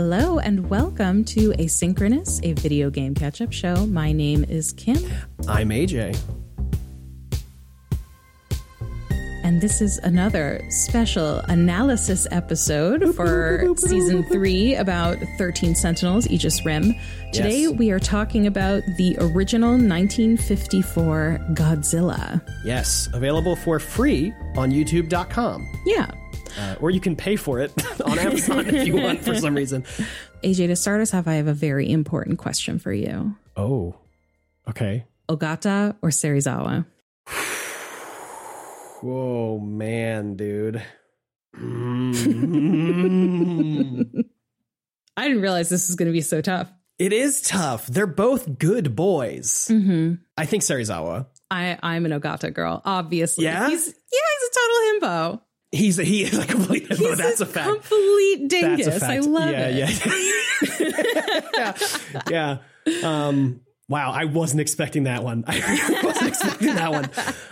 Hello and welcome to Asynchronous, a video game catch up show. My name is Kim. I'm AJ. And this is another special analysis episode for season three about 13 Sentinels, Aegis Rim. Today Yes. we are talking about the original 1954 Godzilla. Yes, available for free on youtube.com. Yeah. Uh, or you can pay for it on Amazon if you want for some reason. AJ, to start us off, I have a very important question for you Oh, okay. Ogata or Serizawa? Whoa, man, dude. Mm. I didn't realize this was going to be so tough. it is tough. They're both good boys. Mm-hmm. I think Serizawa. I, I'm an Ogata girl, obviously. Yeah? He's, yeah, he's a total himbo. He's he is a complete. He's that's a fact. complete dingus. That's a fact. I love yeah, it. Yeah, yeah, yeah. Um, wow, I wasn't expecting that one. I wasn't expecting that one.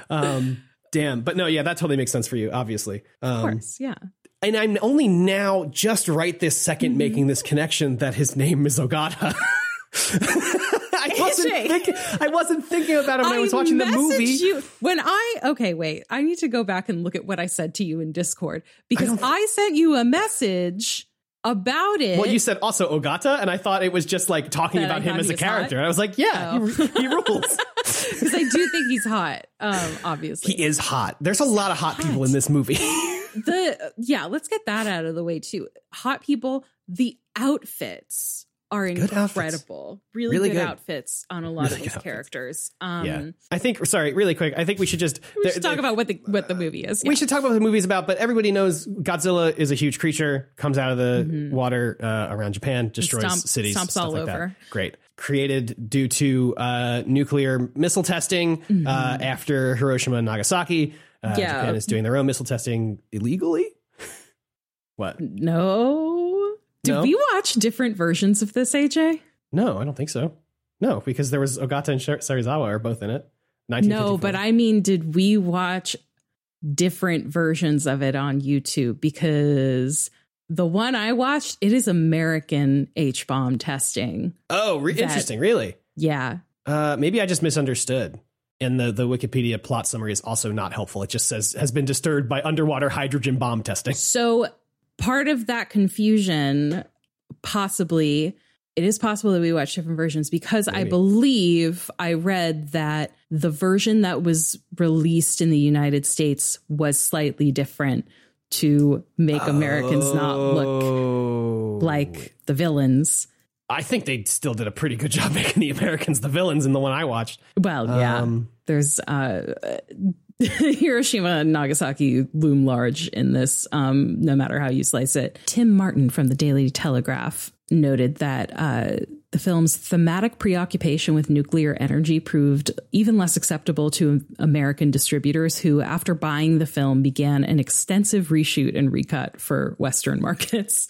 Um, damn, but no, yeah, that totally makes sense for you, obviously. Um, Of course, yeah. and I'm only now, just right this 2nd Mm-hmm. making this connection that his name is Ogata. I wasn't thinking. I wasn't thinking about it when I, was watching the movie. You, when I okay, wait, I need to go back and look at what I said to you in Discord because don't- I, sent you a message about it. Well, you said also Ogata, and I thought it was just like talking That about him as a hot? character. And I was like, yeah, Oh. he, he rules. because I do think he's hot. Um, obviously, he is hot. There's a lot of hot people in this movie. the yeah. Let's get that out of the way too. Hot people. The outfits are Good incredible. Really, Really good, good. outfits on a lot Really of these characters. Um, yeah, I think. Sorry, really quick. I think we should just we should talk about what the what the movie is. We should talk about what the movie's about, but everybody knows Godzilla is a huge creature, comes out of the water uh, around Japan, destroys Mm-hmm. stomp- cities, stomps stuff all like over. that. Great. Created due to uh, nuclear missile testing uh, after Hiroshima and Nagasaki. Uh, Mm-hmm. Yeah. Japan is doing their own missile testing illegally. What? No. Did No? we watch different versions of this, AJ? No, I don't think so. No, because there was Ogata and Serizawa are both in it. No, but I mean, did we watch different versions of it on YouTube? Because the one I watched, it is American H bomb testing. Oh, re- that- interesting. Really? Yeah. Uh, maybe I just misunderstood. And the, the Wikipedia plot summary is also not helpful. It just says has been disturbed by underwater hydrogen bomb testing. So part of that confusion, possibly, it is possible that we watch different versions because I believe I read that the version that was released in the United States was slightly different to make Americans not look Oh. like the villains. I think they still did a pretty good job making the Americans the villains in the one I watched. Well, yeah. Um, There's uh Hiroshima and Nagasaki loom large in this, um, no matter how you slice it. Tim Martin from the Daily Telegraph noted that uh, the film's thematic preoccupation with nuclear energy proved even less acceptable to American distributors who, after buying the film, began an extensive reshoot and recut for Western markets.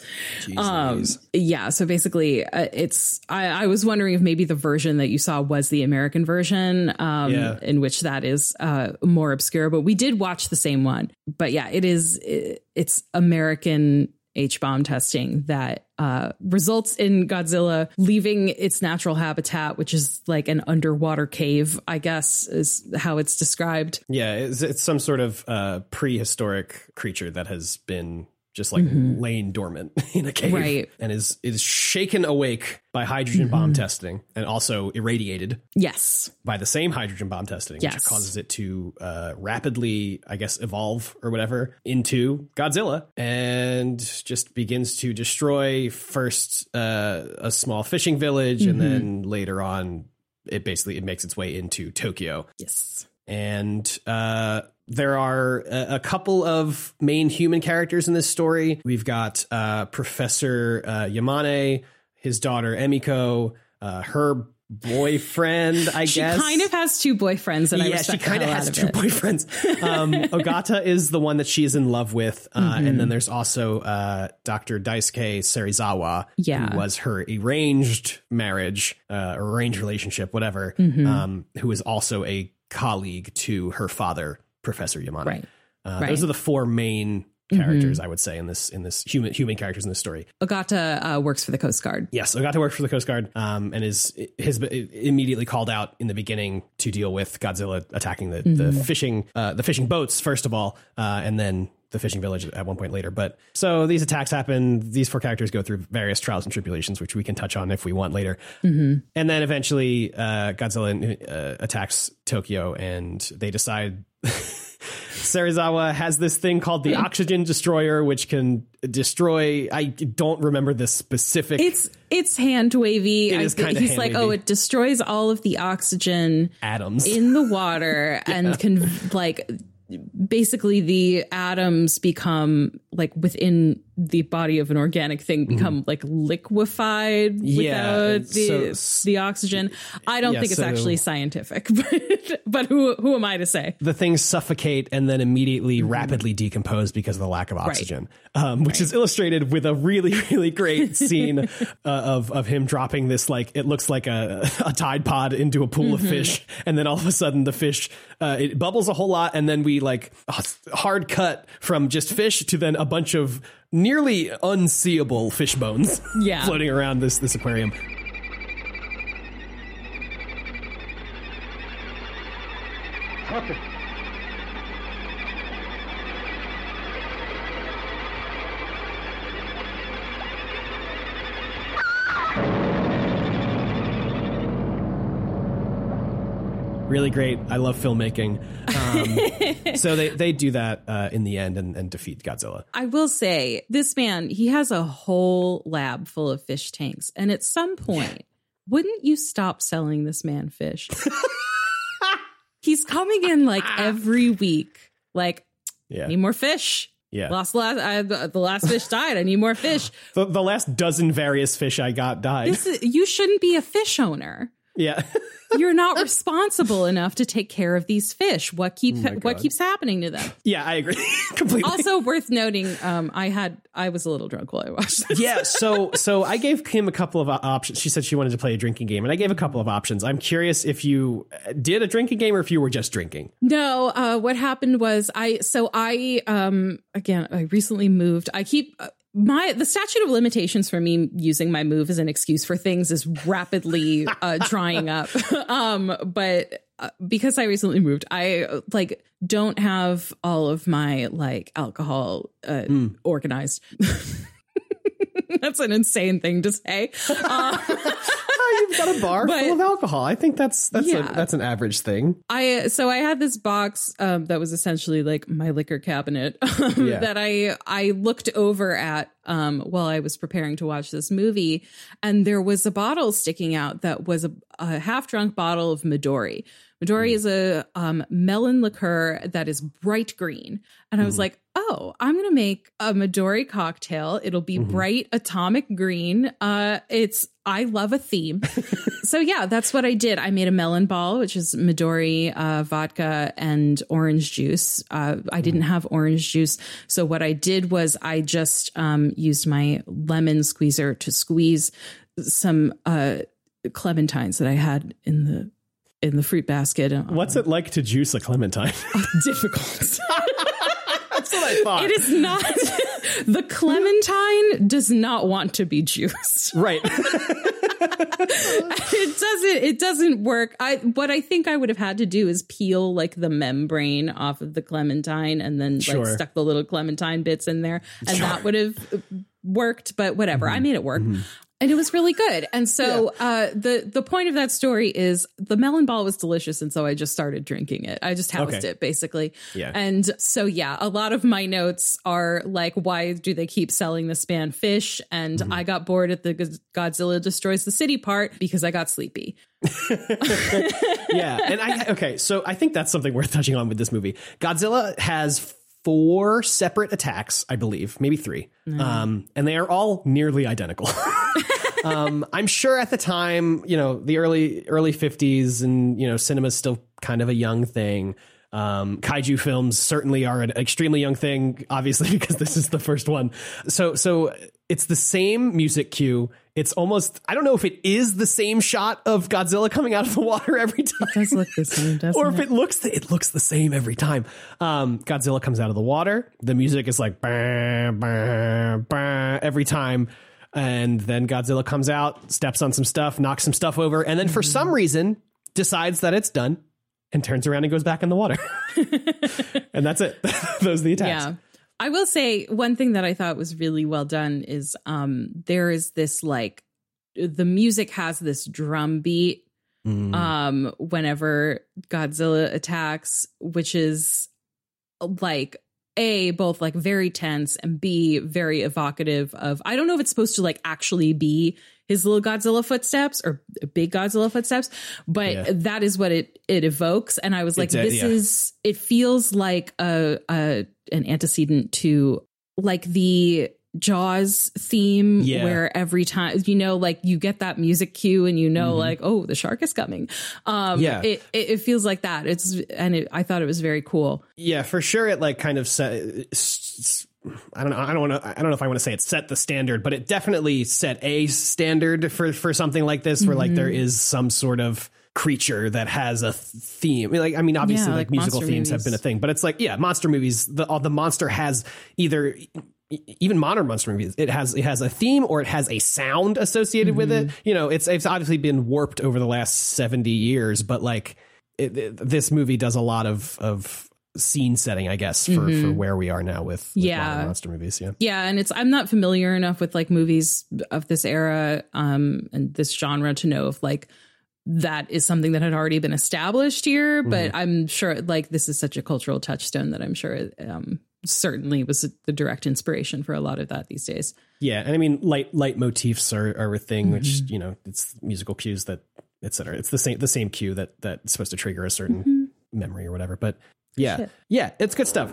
Um, yeah, so basically, uh, it's. I, I was wondering if maybe the version that you saw was the American version, um, Yeah. in which that is uh, more obscure. But we did watch the same one. But yeah, it is. It, it's American H bomb testing that uh, results in Godzilla leaving its natural habitat, which is like an underwater cave. I guess is how it's described. yeah, it's, it's some sort of uh, prehistoric creature that has been just like laying dormant in a cave Mm-hmm. Right. and is is shaken awake by hydrogen bomb testing and also irradiated Yes. by the same hydrogen bomb testing, Yes. which causes it to uh, rapidly, I guess, evolve or whatever into Godzilla and just begins to destroy first uh, a small fishing village and then later on it basically it makes its way into Tokyo Yes. and uh, there are a, a couple of main human characters in this story. We've got uh, Professor uh, Yamane, his daughter Emiko, uh, her boyfriend. I She guess she kind of has two boyfriends, and I yeah, she kind of has two it. boyfriends. Um, Ogata is the one that she is in love with, uh, Mm-hmm. and then there's also uh, Dr. Daisuke Serizawa, Yeah. who was her arranged marriage, uh, arranged relationship, whatever, Mm-hmm. um, who is also a colleague to her father, Professor Yamane. Right. Uh, Right. Those are the four main characters, I would say, in this in this human human characters in this story. Ogata uh, works for the Coast Guard. Yes, Ogata works for the Coast Guard, um, and is has immediately called out in the beginning to deal with Godzilla attacking the, the fishing uh, the fishing boats first of all, uh, and then the fishing village at one point later. But so these attacks happen. These four characters go through various trials and tribulations, which we can touch on if we want later. And then eventually, uh, Godzilla uh, attacks Tokyo, and they decide. Serizawa has this thing called the oxygen destroyer, which can destroy. I don't remember the specific. It's it's hand wavy. It is kinda He's like, oh, it destroys all of the oxygen atoms. in the water and can like basically the atoms become like within the body of an organic thing become like liquefied Mm-hmm. Yeah, without the so the oxygen. I don't Yeah, think it's so- actually scientific, but but who who am I to say? the things suffocate and then immediately Mm-hmm. rapidly decompose because of the lack of oxygen, um, which is illustrated with a really, really great scene uh, of of him dropping this like it looks like a, a tide pod into a pool Mm-hmm. of fish, and then all of a sudden the fish uh, it bubbles a whole lot, and then we like hard cut from just fish to then a bunch of nearly unseeable fish bones Yeah. floating around this this aquarium. Really great. I love filmmaking. Um, so they, they do that uh, in the end and, and defeat Godzilla. I will say this man, he has a whole lab full of fish tanks. And at some point, wouldn't you stop selling this man fish? He's coming in like every week, like, Yeah. need more fish. Yeah. Lost last, I, the last fish died. I need more fish. The, the last dozen various fish I got died. This is, you shouldn't be a fish owner. Yeah. You're not responsible enough to take care of these fish. What keeps Oh what keeps happening to them? yeah, I agree completely. Also worth noting, um, I had I was a little drunk while I watched this. yeah, so so I gave Kim a couple of uh, options. She said she wanted to play a drinking game, and I gave a couple of options. I'm curious if you uh, did a drinking game or if you were just drinking. No, uh, what happened was I so I um again I recently moved. I keep uh, my the statute of limitations for me using my move as an excuse for things is rapidly uh, drying up. um, but uh, because I recently moved, I like don't have all of my like alcohol uh, organized. That's an insane thing to say. Uh, Oh, you've got a bar But- full of alcohol. I think that's that's Yeah. a, that's an average thing. I so I had this box um, that was essentially like my liquor cabinet um, Yeah. that I I looked over at um, while I was preparing to watch this movie, and there was a bottle sticking out that was a, a half drunk bottle of Midori. Midori is a um, melon liqueur that is bright green, and I was like, "Oh, I'm gonna make a Midori cocktail. It'll be bright atomic green. Uh, it's I love a theme." so yeah, that's what I did. I made a melon ball, which is Midori, uh, vodka, and orange juice. Uh, I didn't have orange juice, so what I did was I just um, used my lemon squeezer to squeeze some uh, clementines that I had in the in the fruit basket. What's it like to juice a clementine? difficult? that's what I thought. it is not. the clementine does not want to be juiced. right. it doesn't it doesn't work i what i think i would have had to do is peel like the membrane off of the clementine and then Sure. like stuck the little clementine bits in there and that would have worked but whatever Mm-hmm. i made it work and it was really good. And so uh the the point of that story is the melon ball was delicious. And so i just started drinking it. I just housed Okay. it basically. Yeah. and so yeah a lot of my notes are like why do they keep selling the span fish? And Mm-hmm. i got bored at the godzilla destroys the city part because i got sleepy. Yeah, and I okay, so I think that's something worth touching on with this movie. Godzilla has four separate attacks, I believe, maybe 3 um, and they are all nearly identical. um, I'm sure at the time, you know, the early early 50s, and you know, cinema's still kind of a young thing. Um, kaiju films certainly are an extremely young thing, obviously because this is the first one. So, so it's the same music cue it's almost I don't know if it is the same shot of Godzilla coming out of the water every time. It does look the same, doesn't or if it? it looks it looks the same every time. Um, Godzilla comes out of the water. The music is like bah, bah, bah, every time, and then Godzilla comes out, steps on some stuff, knocks some stuff over, and then for Mm-hmm. some reason decides that it's done and turns around and goes back in the water. and that's it. Those are the attacks. Yeah. I will say one thing that I thought was really well done is um there is this like the music has this drum beat Mm. um whenever Godzilla attacks which is like a both like very tense and b very evocative of I don't know if it's supposed to like actually be his little Godzilla footsteps or big Godzilla footsteps but Yeah. that is what it it evokes and I was like It's this yeah. is it feels like a a an antecedent to like the Jaws theme Yeah. where every time you know like you get that music cue and you know Mhm. like oh the shark is coming um Yeah. it, it it feels like that it's and it, I thought it was very cool Yeah, for sure. It like kind of set. I don't know. I don't want to. I don't know if I want to say it set the standard, but it definitely set a standard for for something like this, where like there Mm-hmm. is some sort of creature that has a theme. Like, I mean, obviously, Yeah, like, like musical themes have been a thing, but it's like, yeah, monster movies. The all the monster has either. Even modern monster movies, it has it has a theme or it has a sound associated with it. Mm-hmm. You know, it's it's obviously been warped over the last seventy years, but like it, it- this movie does a lot of of scene setting, I guess, for for where we are now with, with Mm-hmm. Yeah. modern monster movies. Yeah, yeah and it's I'm not familiar enough with like movies of this era um and this genre to know if like that is something that had already been established here but I'm sure like this is such a cultural touchstone that I'm sure um certainly was the direct inspiration for a lot of that these days yeah, and I mean, light leitmotifs are, are a thing, which Mm-hmm. you know, it's musical cues that etc. It's the same the same cue that that's supposed to trigger a certain Mm-hmm. memory or whatever. But yeah, Shit. yeah, it's good stuff.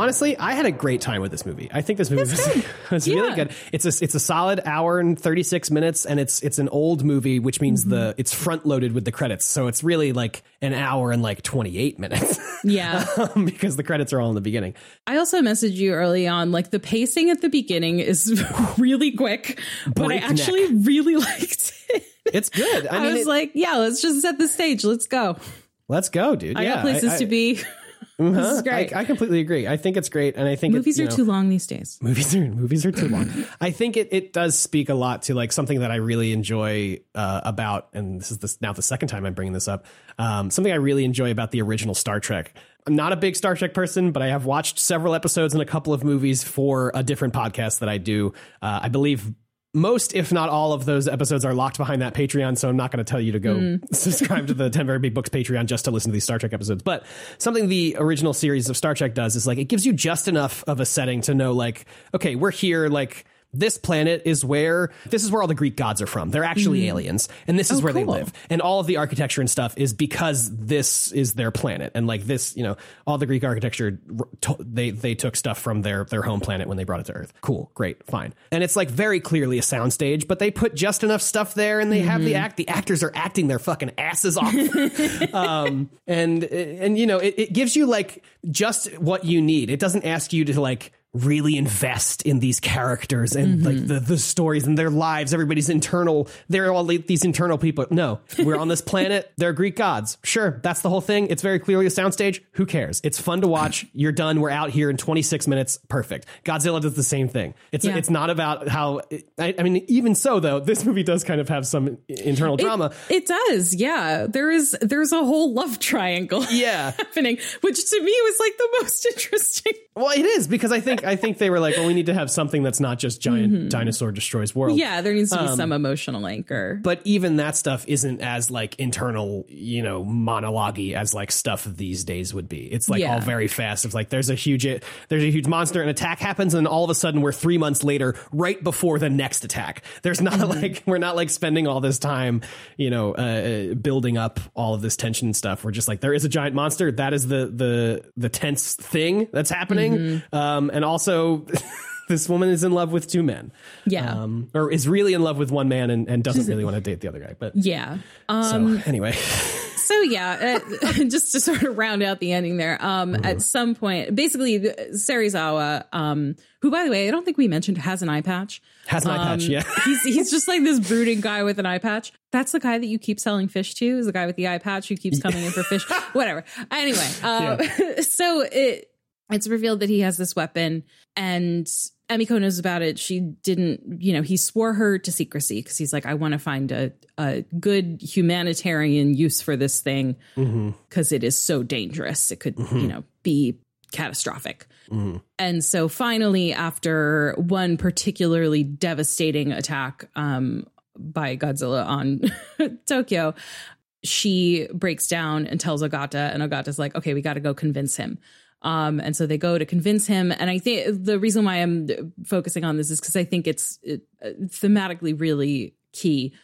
Honestly, I had a great time with this movie. I think this movie was, was really good. It's a it's a solid hour and thirty six minutes, and it's it's an old movie, which means Mm-hmm. the it's front loaded with the credits, so it's really like an hour and like twenty eight minutes. yeah um, because the credits are all in the beginning. I also messaged you early on, like the pacing at the beginning is really quick, but I actually really liked it. It's good. I, I, mean, was it- like, yeah, let's just set the stage. Let's go. let's go, dude. I yeah, got places I- to be. Uh-huh. This is great. I, I completely agree. I think it's great, and I think it, Movies you are know, too long these days. movies are movies are too long. I think it it does speak a lot to like something that I really enjoy uh, about, and this is this now the second time I'm bringing this up. Um, something I really enjoy about the original Star Trek. I'm not a big Star Trek person, but I have watched several episodes and a couple of movies for a different podcast that I do. Uh, I believe. Most, if not all, of those episodes are locked behind that Patreon, so I'm not going to tell you to go mm. subscribe to the 10 Very Big Books Patreon just to listen to these Star Trek episodes. But something the original series of Star Trek does is like it gives you just enough of a setting to know, like, okay, we're here, like, this planet is where this is where all the Greek gods are from. They're actually aliens, and this is Oh, where they live. And all of the architecture and stuff is because this is their planet. And like this, you know, all the Greek architecture they they took stuff from their their home planet when they brought it to Earth. Cool, great, fine. And it's like very clearly a soundstage, but they put just enough stuff there, and they have the act. The actors are acting their fucking asses off. um, and and you know, it, it gives you like just what you need. It doesn't ask you to like really invest in these characters and like mm-hmm. the, the stories and their lives. Everybody's internal. They're all these internal people. No we're on this planet. They're greek gods. Sure that's the whole thing. It's very clearly a soundstage. Who cares? It's fun to watch. You're done. We're out here in 26 minutes. Perfect. Godzilla does the same thing. It's Yeah. it's not about how I, I mean even so though this movie does kind of have some internal drama. It does, yeah. There is there's a whole love triangle yeah. happening, which to me was like the most interesting. Well, it is because I think think I think they were like, well, we need to have something that's not just giant dinosaur destroys world. Mm-hmm. yeah, there needs to be Um, some emotional anchor. But even that stuff isn't as like internal, you know, monologue as like stuff these days would be. It's like Yeah. all very fast. It's like there's a huge there's a huge monster, an attack happens, and all of a sudden we're three months later, right before the next attack. There's not Mm-hmm. like we're not like spending all this time, you know, uh, building up all of this tension and stuff. We're just like there is a giant monster. That is the the the tense thing that's happening. Mm-hmm. Um, and also. This woman is in love with two men, Yeah. um, or is really in love with one man and, and doesn't really want to date the other guy. But yeah. Um, so anyway, so yeah, uh, just to sort of round out the ending there. Um, Mm-hmm. at some point, basically, Serizawa, um, who by the way, I don't think we mentioned has an eye patch. has an eye patch. Um, Yeah, he's he's just like this brooding guy with an eye patch. That's the guy that you keep selling fish to. Is the guy with the eye patch who keeps coming in for fish. Whatever. Anyway, uh, so it it's revealed that he has this weapon, and Emiko knows about it. She didn't, you know, he swore her to secrecy because he's like, I want to find a a good humanitarian use for this thing mm-hmm. because it is so dangerous. It could, mm-hmm. you know, be catastrophic. Mm-hmm. And so finally, after one particularly devastating attack um, by Godzilla on Tokyo, she breaks down and tells Ogata, and Ogata's like, okay, we got to go convince him. Um, and so they go to convince him. And I think the reason why I'm focusing on this is because I think it's it, uh, thematically really key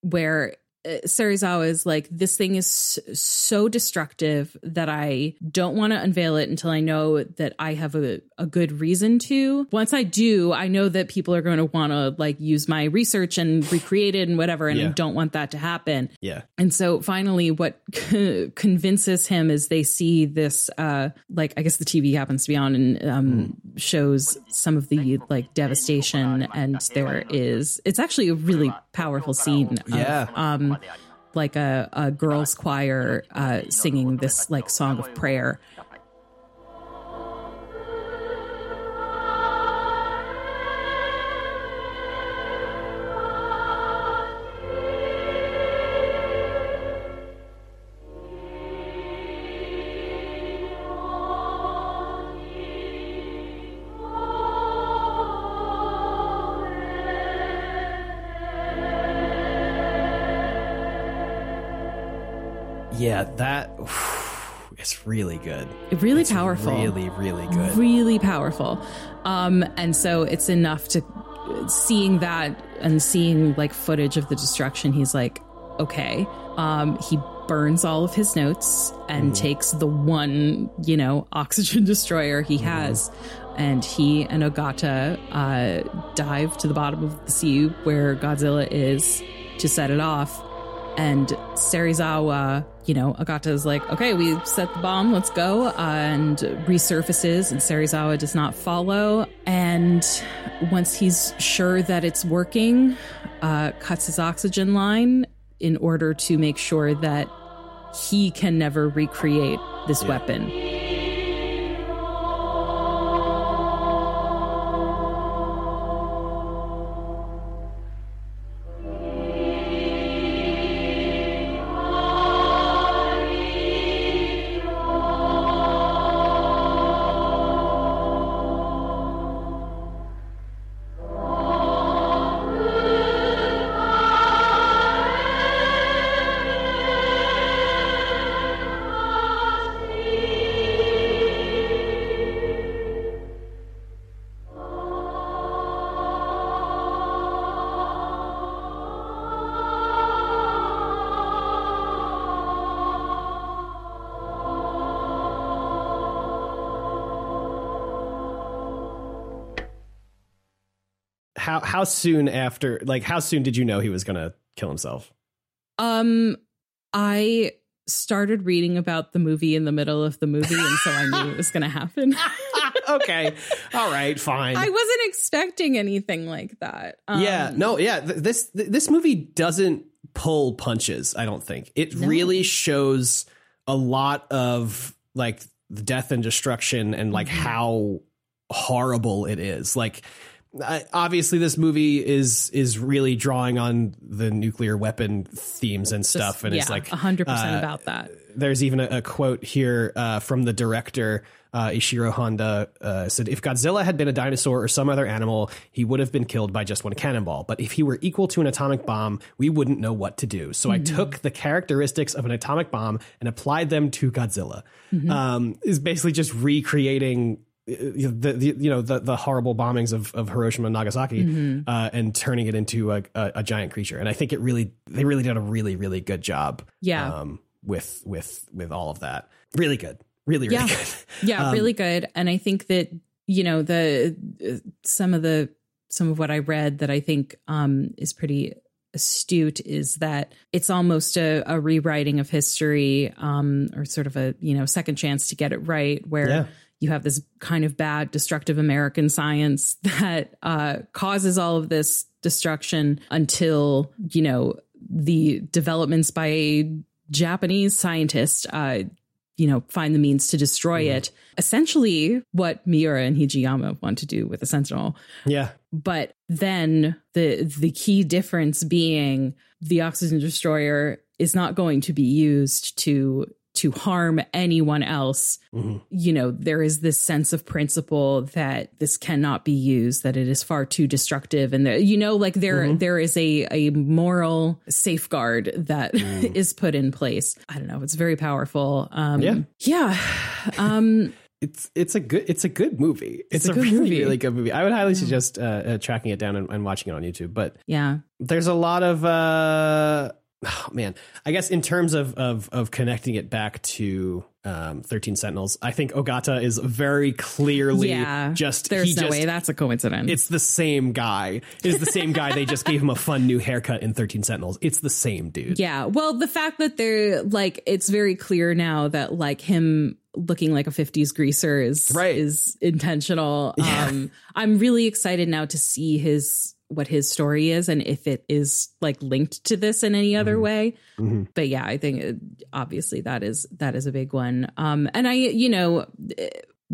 where uh, Serizawa is like, this thing is so destructive that I don't want to unveil it until I know that I have a, a good reason to. Once I do, I know that people are going to want to like use my research and recreate it and whatever. And I don't want that to happen. yeah, And so finally, what convinces him is they see this, uh, like, I guess the TV happens to be on and um, shows some of the like devastation. And there is, it's actually a really powerful scene. Of, Yeah. Um, like a, a girls' choir uh, singing this like song of prayer. Yeah. That is really good. Really powerful. Really, really good. really powerful um and so it's enough to seeing that and seeing like footage of the destruction he's like okay um he burns all of his notes and takes the one you know oxygen destroyer he has and he and ogata uh dive to the bottom of the sea where godzilla is to set it off and Serizawa, you know, Ogata's like, okay, we set the bomb, let's go, uh, and resurfaces, and Serizawa does not follow. And once he's sure that it's working, uh, cuts his oxygen line in order to make sure that he can never recreate this weapon. How how soon after? Like, how soon did you know he was gonna kill himself? Um, I started reading about the movie in the middle of the movie, and so I knew it was going to happen. okay, all right, fine. I wasn't expecting anything like that. Um, yeah, no, yeah. th- This th- this movie doesn't pull punches. I don't think it really shows a lot of like death and destruction and like how horrible it is. Like obviously this movie is is really drawing on the nuclear weapon themes and stuff, Just- and it's yeah, like 100% uh, about that. there's even a, a quote here uh, from the director uh, Ishiro Honda uh, said, "If Godzilla had been a dinosaur or some other animal, he would have been killed by just one cannonball. But if he were equal to an atomic bomb, we wouldn't know what to do. So I took the characteristics of an atomic bomb and applied them to Godzilla. Um, is basically just recreating." Uh, The, the you know the the horrible bombings of, of Hiroshima and Nagasaki uh, and turning it into a, a, a giant creature and I think it really they really did a really really good job Yeah. um, with with with all of that. Really good. Really, really Yeah. good. Yeah, Um, really good. And I think that you know the uh, some of the some of what I read that I think um, is pretty astute is that it's almost a, a rewriting of history um, or sort of a you know second chance to get it right where Yeah. You have this kind of bad destructive american science that uh, causes all of this destruction until you know the developments by a japanese scientist uh, you know find the means to destroy it. Essentially what miura and hijiyama want to do with the sentinel. Yeah. but then the the key difference being the oxygen destroyer is not going to be used to to harm anyone else Mhm. you know there is this sense of principle that this cannot be used that it is far too destructive and that you know like there there is a a moral safeguard that is put in place i don't know it's very powerful um Yeah. yeah um It's it's a good it's a good movie. It's, a a, good really movie. really good movie. I would highly suggest uh, uh, tracking it down and, and watching it on YouTube. But yeah there's a lot of uh, oh man. I guess in terms of of of connecting it back to um, Thirteen Sentinels, I think Ogata is very clearly yeah just there's he no just, way that's a coincidence It's the same guy. It is the same guy. They just gave him a fun new haircut in Thirteen Sentinels. It's the same dude. Yeah. Well, the fact that they're like, it's very clear now that like him looking like a 50s greaser is Right. is intentional. Um, I'm really excited now to see his what his story is and if it is like linked to this in any other way. Mhm. But yeah, I think it, obviously that is that is a big one. Um, and I, you know.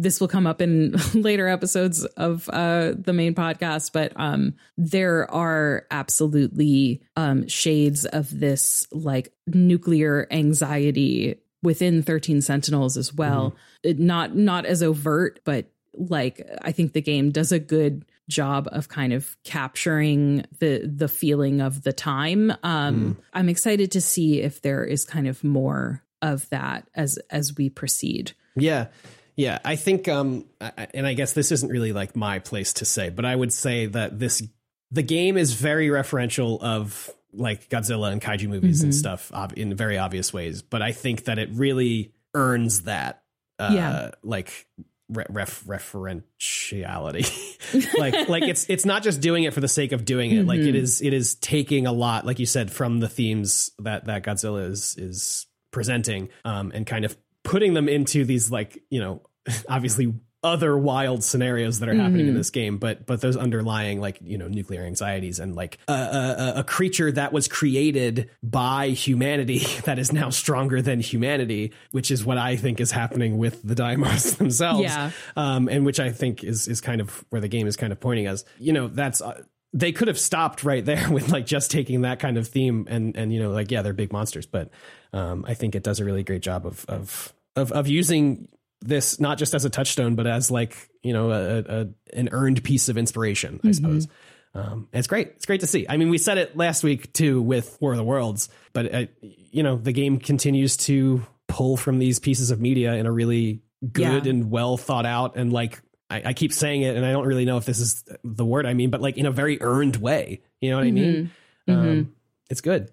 This will come up in later episodes of uh, the main podcast, but um, there are absolutely um, shades of this like nuclear anxiety within 13 sentinels as well It- not not as overt but like i think the game does a good job of kind of capturing the the feeling of the time um i'm excited to see if there is kind of more of that as as we proceed Yeah. Yeah. I think, um, and I guess this isn't really like my place to say, but I would say that this, the game is very referential of like Godzilla and kaiju movies and Mhm. stuff ob- in very obvious ways. But I think that it really earns that, uh, Yeah. like, re- ref- referentiality like like it's it's not just doing it for the sake of doing it like it Mhm. is it is taking a lot like you said from the themes that that Godzilla is is presenting um and kind of putting them into these like you know obviously other wild scenarios that are happening in Mhm. this game but but those underlying like you know nuclear anxieties and like a, a, a creature that was created by humanity that is now stronger than humanity which is what i think is happening with the Deimos themselves Yeah. um, and which I think is is kind of where the game is kind of pointing us. You know, that's uh, they could have stopped right there with like just taking that kind of theme and and you know like yeah they're big monsters, but um, I think it does a really great job of of of of using this not just as a touchstone but as like you know a, a an earned piece of inspiration I suppose. Um, it's great. It's great to see. I mean, we said it last week too with War of the Worlds, but uh, you know the game continues to pull from these pieces of media in a really good Yeah. and well thought out and like I, I keep saying it and I don't really know if this is the word I mean, but like in a very earned way. You know what I mean? Mhm. Um, it's good.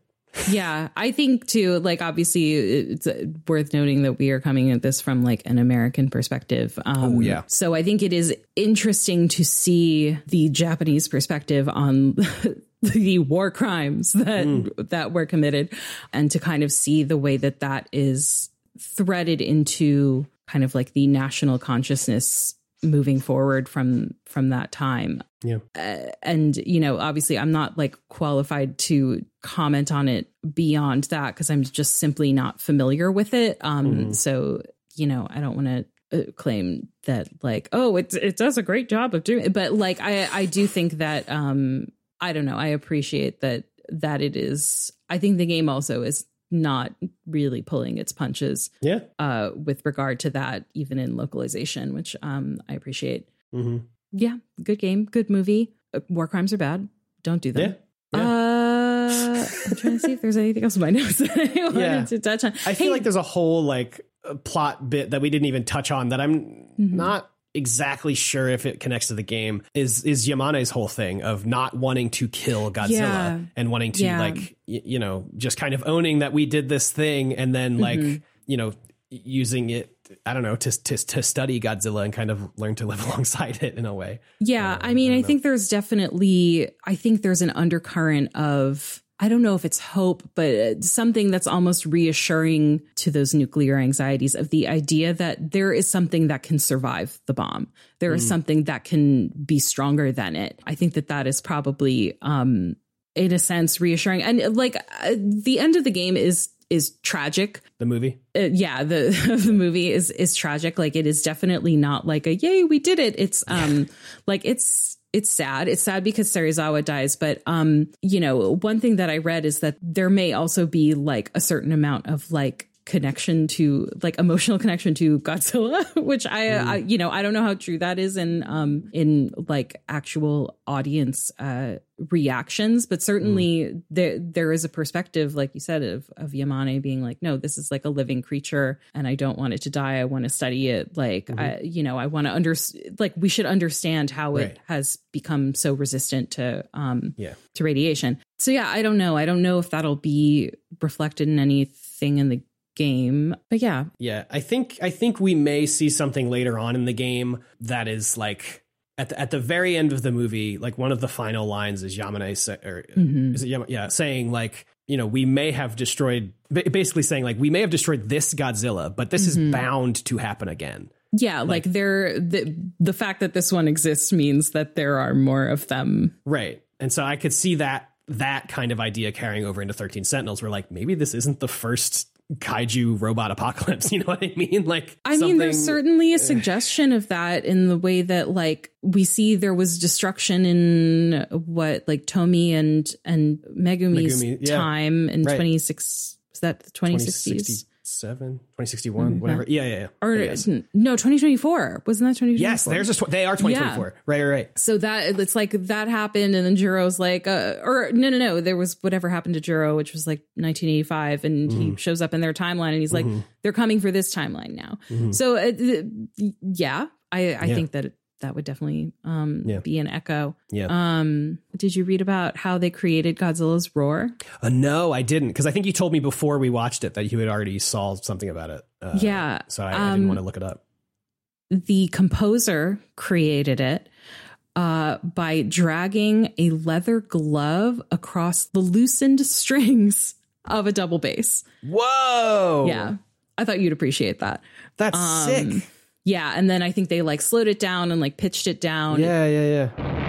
Yeah i think too like obviously it's uh, worth noting that we are coming at this from like an american perspective um Oh, yeah. so i think it is interesting to see the japanese perspective on the war crimes that Mm. that were committed and to kind of see the way that that is threaded into kind of like the national consciousness moving forward from from that time Yeah. uh, and you know obviously i'm not like qualified to comment on it beyond that because i'm just simply not familiar with it um Mhm. so you know i don't want to uh, claim that like oh it it does a great job of doing it, but like I I do think that um I don't know I appreciate that that it is I think the game also is not really pulling its punches Yeah. uh with regard to that even in localization which um I appreciate. hmm Yeah, good game, good movie. Uh, War crimes are bad. Don't do them. Yeah. Yeah. Uh, I'm trying to see if there's anything else in my notes that I wanted Yeah. to touch on. I feel like there's a whole like uh, plot bit that we didn't even touch on that I'm Mm-hmm. not exactly sure if it connects to the game is is Yamane's whole thing of not wanting to kill Godzilla Yeah. and wanting to Yeah. like y- you know just kind of owning that we did this thing and then like Mm-hmm. you know using it I don't know to to to study Godzilla and kind of learn to live alongside it in a way. Yeah, I mean, I, think there's definitely, I think there's an undercurrent of, I don't know if it's hope, but uh, something that's almost reassuring to those nuclear anxieties of the idea that there is something that can survive the bomb. There is something that can be stronger than it. I think that that is probably, um, in a sense, reassuring. And uh, like uh, the end of the game is is tragic The movie. uh, yeah the the movie is is tragic like it is definitely not like a yay we did it it's um like it's it's sad. It's sad because Serizawa dies but um you know one thing that i read is that there may also be like a certain amount of like connection to like emotional connection to Godzilla which I, I you know I don't know how true that is in um in like actual audience uh reactions but certainly there there is a perspective like you said of of Yamane being like no this is like a living creature and I don't want it to die. I want to study it. Like I you know I want to under like we should understand how Right. it has become so resistant to um Yeah. to radiation. So yeah I don't know. I don't know if that'll be reflected in anything in the game but yeah. Yeah, I think I think we may see something later on in the game that is like at the, at the very end of the movie, like one of the final lines is Yamane say, or mm-hmm. is it yeah, saying like you know we may have destroyed basically saying like we may have destroyed this Godzilla, but this is mm-hmm. bound to happen again. Yeah, like, there the the fact that this one exists means that there are more of them. Right. And so I could see that that kind of idea carrying over into 13 Sentinels where like maybe this isn't the first kaiju robot apocalypse, you know what I mean? Like I mean, there's certainly a eh. suggestion of that in the way that like we see there was destruction in what like Tomi and and Megumi's Megumi, yeah. time in Right. 26 was that the 2060s 2067, 2061, whatever. Yeah, yeah, yeah. or Yeah, yeah. no 2024 wasn't that 2024 Yes, there's a tw- they are 2024. Right, right, right. so that it's like that happened and then Juro's like uh, or no no no there was whatever happened to Juro which was like 1985 and Mm-hmm. he shows up in their timeline and he's like they're coming for this timeline now Mm-hmm. so uh, yeah I I Yeah. think that that would definitely um Yeah. be an echo Yeah. um did you read about how they created Godzilla's roar Uh, no, I didn't because I think you told me before we watched it that you had already saw something about it. Uh, yeah So I, I didn't um, want to look it up. the composer created it uh, by dragging a leather glove across the loosened strings of a double bass. Whoa. Yeah. I thought you'd appreciate that. That's Um, sick. Yeah. And then I think they like slowed it down and like pitched it down. Yeah, yeah, yeah.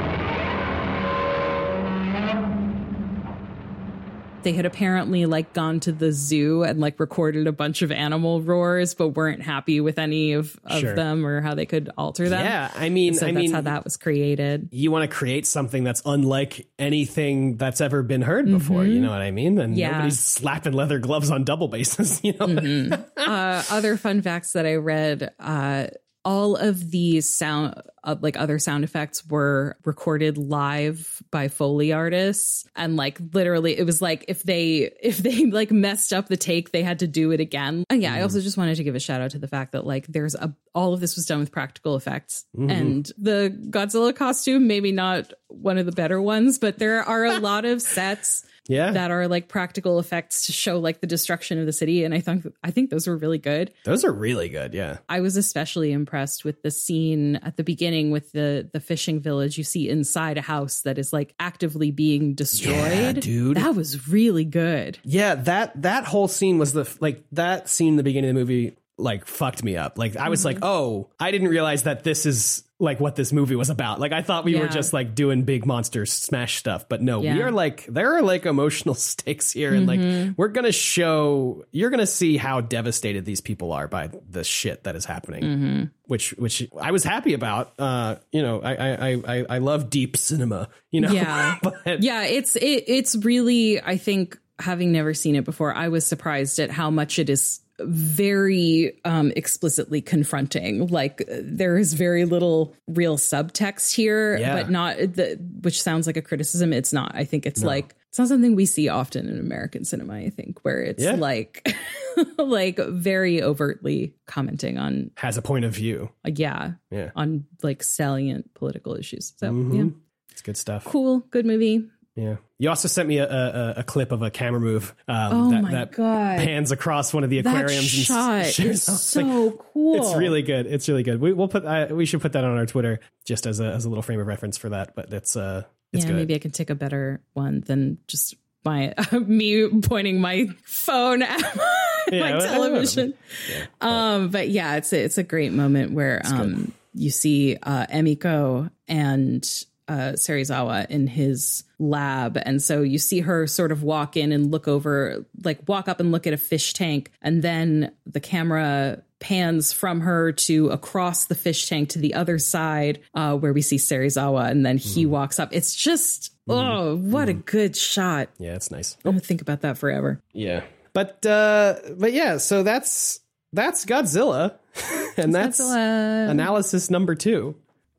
They had apparently like gone to the zoo and like recorded a bunch of animal roars, but weren't happy with any of, of Sure. them or how they could alter them. Yeah, I mean, So I that's mean, how that was created. you want to create something that's unlike anything that's ever been heard before. You know what I mean? And Mm-hmm. Yeah. nobody's slapping leather gloves on double basses. You know? uh, other fun facts that I read, uh, all of these sound, uh, like other sound effects, were recorded live by Foley artists, and like literally, it was like if they if they like messed up the take, they had to do it again. And yeah, I also just wanted to give a shout out to the fact that like there's a all of this was done with practical effects, and the Godzilla costume maybe not one of the better ones, but there are a lot of sets yeah. that are like practical effects to show like the destruction of the city and i think i think those were really good Those are really good. Yeah. i was especially impressed with the scene at the beginning with the the fishing village you see inside a house that is like actively being destroyed dude. that was really good Yeah, that that whole scene was the like that scene in the beginning of the movie like fucked me up. Like I was like, mm-hmm. oh, I didn't realize that this is like what this movie was about. Like I thought we were just like doing big monster smash stuff, but no, we are like there are like emotional stakes here, and like mm-hmm. we're gonna show you're gonna see how devastated these people are by the shit that is happening. Mm-hmm. Which which I was happy about. Uh, you know, I I I I- I love deep cinema. You know, Yeah. but yeah, it's it, it's really I think having never seen it before, I was surprised at how much it is very um explicitly confronting like there is very little real subtext here Yeah. but not the which sounds like a criticism it's not i think it's like it's not something we see often in american cinema i think where it's Yeah. like like very overtly commenting on has a point of view. uh, yeah Yeah, on like salient political issues so Mhm. yeah it's good stuff. cool good movie Yeah. You also sent me a, a, a clip of a camera move um, Oh that, my that God. pans across one of the aquariums. that aquariums. shot and shares is off. so Like, cool It's really good. It's really good. We, we'll put uh, we should put that on our Twitter just as a as a little frame of reference for that. But it's uh it's yeah, good. maybe I can take a better one than just my me pointing my phone at my, Yeah, my whatever. television. um, but yeah, it's a, it's a great moment where um you see uh, Emiko and uh, Serizawa in his lab, and so you see her sort of walk in and look over, like walk up and look at a fish tank, and then the camera pans from her to across the fish tank to the other side uh, where we see Serizawa, and then he walks up. It's just oh, what a good shot! Yeah, it's nice. I'm gonna think about that forever. Yeah. But uh but yeah, so that's that's Godzilla. and that's Godzilla. analysis number 2.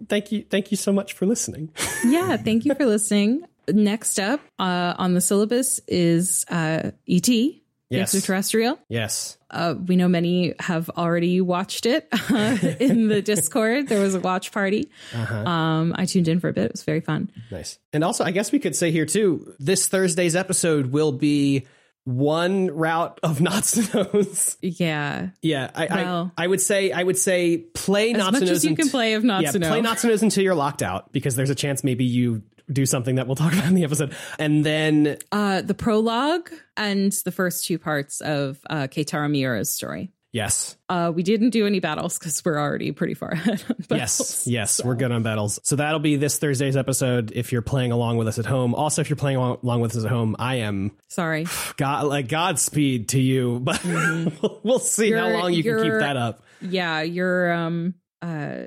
Thank you thank you so much for listening. yeah, thank you for listening. Next up uh, on the syllabus is uh, ET, Yes. extraterrestrial. yes. Uh, we know many have already watched it uh, in the Discord. There was a watch party. Um, I tuned in for a bit. It was very fun. Nice. And also, I guess we could say here too, this Thursday's episode will be one route of Natsunos. Yeah. yeah, I, Well- I I would say I would say play As much Natsunos as you can play of Yeah, Natsuno. play Natsunos until you're locked out because there's a chance maybe you do something that we'll talk about in the episode, and then uh, the prologue and the first two parts of uh, Keitaro Miura's story. Yes, Uh, we didn't do any battles because we're already pretty far ahead. on Yes, battles. yes, we're good on battles. So that'll be this Thursday's episode. If you're playing along with us at home, also if you're playing along, with us at home, I am Sorry. God like Godspeed to you, but we'll, we'll see how Mm-hmm. You're- long you can keep that up. yeah you're um uh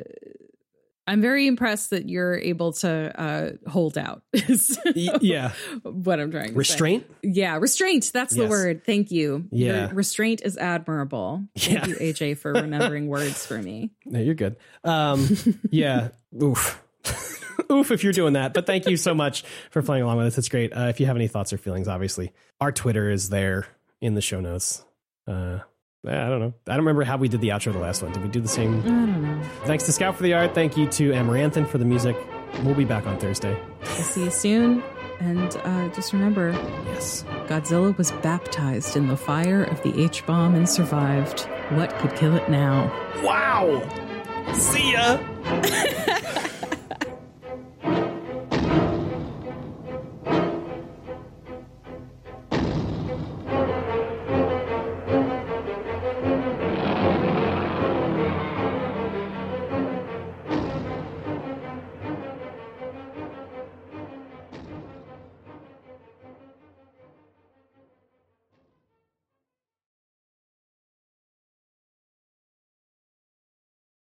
i'm very impressed that you're able to uh hold out yeah, what i'm trying to restraint. say. yeah restraint that's the word thank you Yeah. Your restraint is admirable thank Yeah. you aj for remembering words for me No, you're good. Um, yeah, oof. Oof, if you're doing that. But thank you so much for playing along with us. It's great. Uh, if you have any thoughts or feelings, obviously, our Twitter is there in the show notes. Uh, I don't know. I don't remember how we did the outro the last one. Did we do the same? i don't know Thanks to Scout for the art. Thank you to Amaranthin for the music. We'll be back on Thursday. i'll see you soon and uh just remember Yes. godzilla was baptized in the fire of the h-bomb and survived what could kill it now Wow. See ya.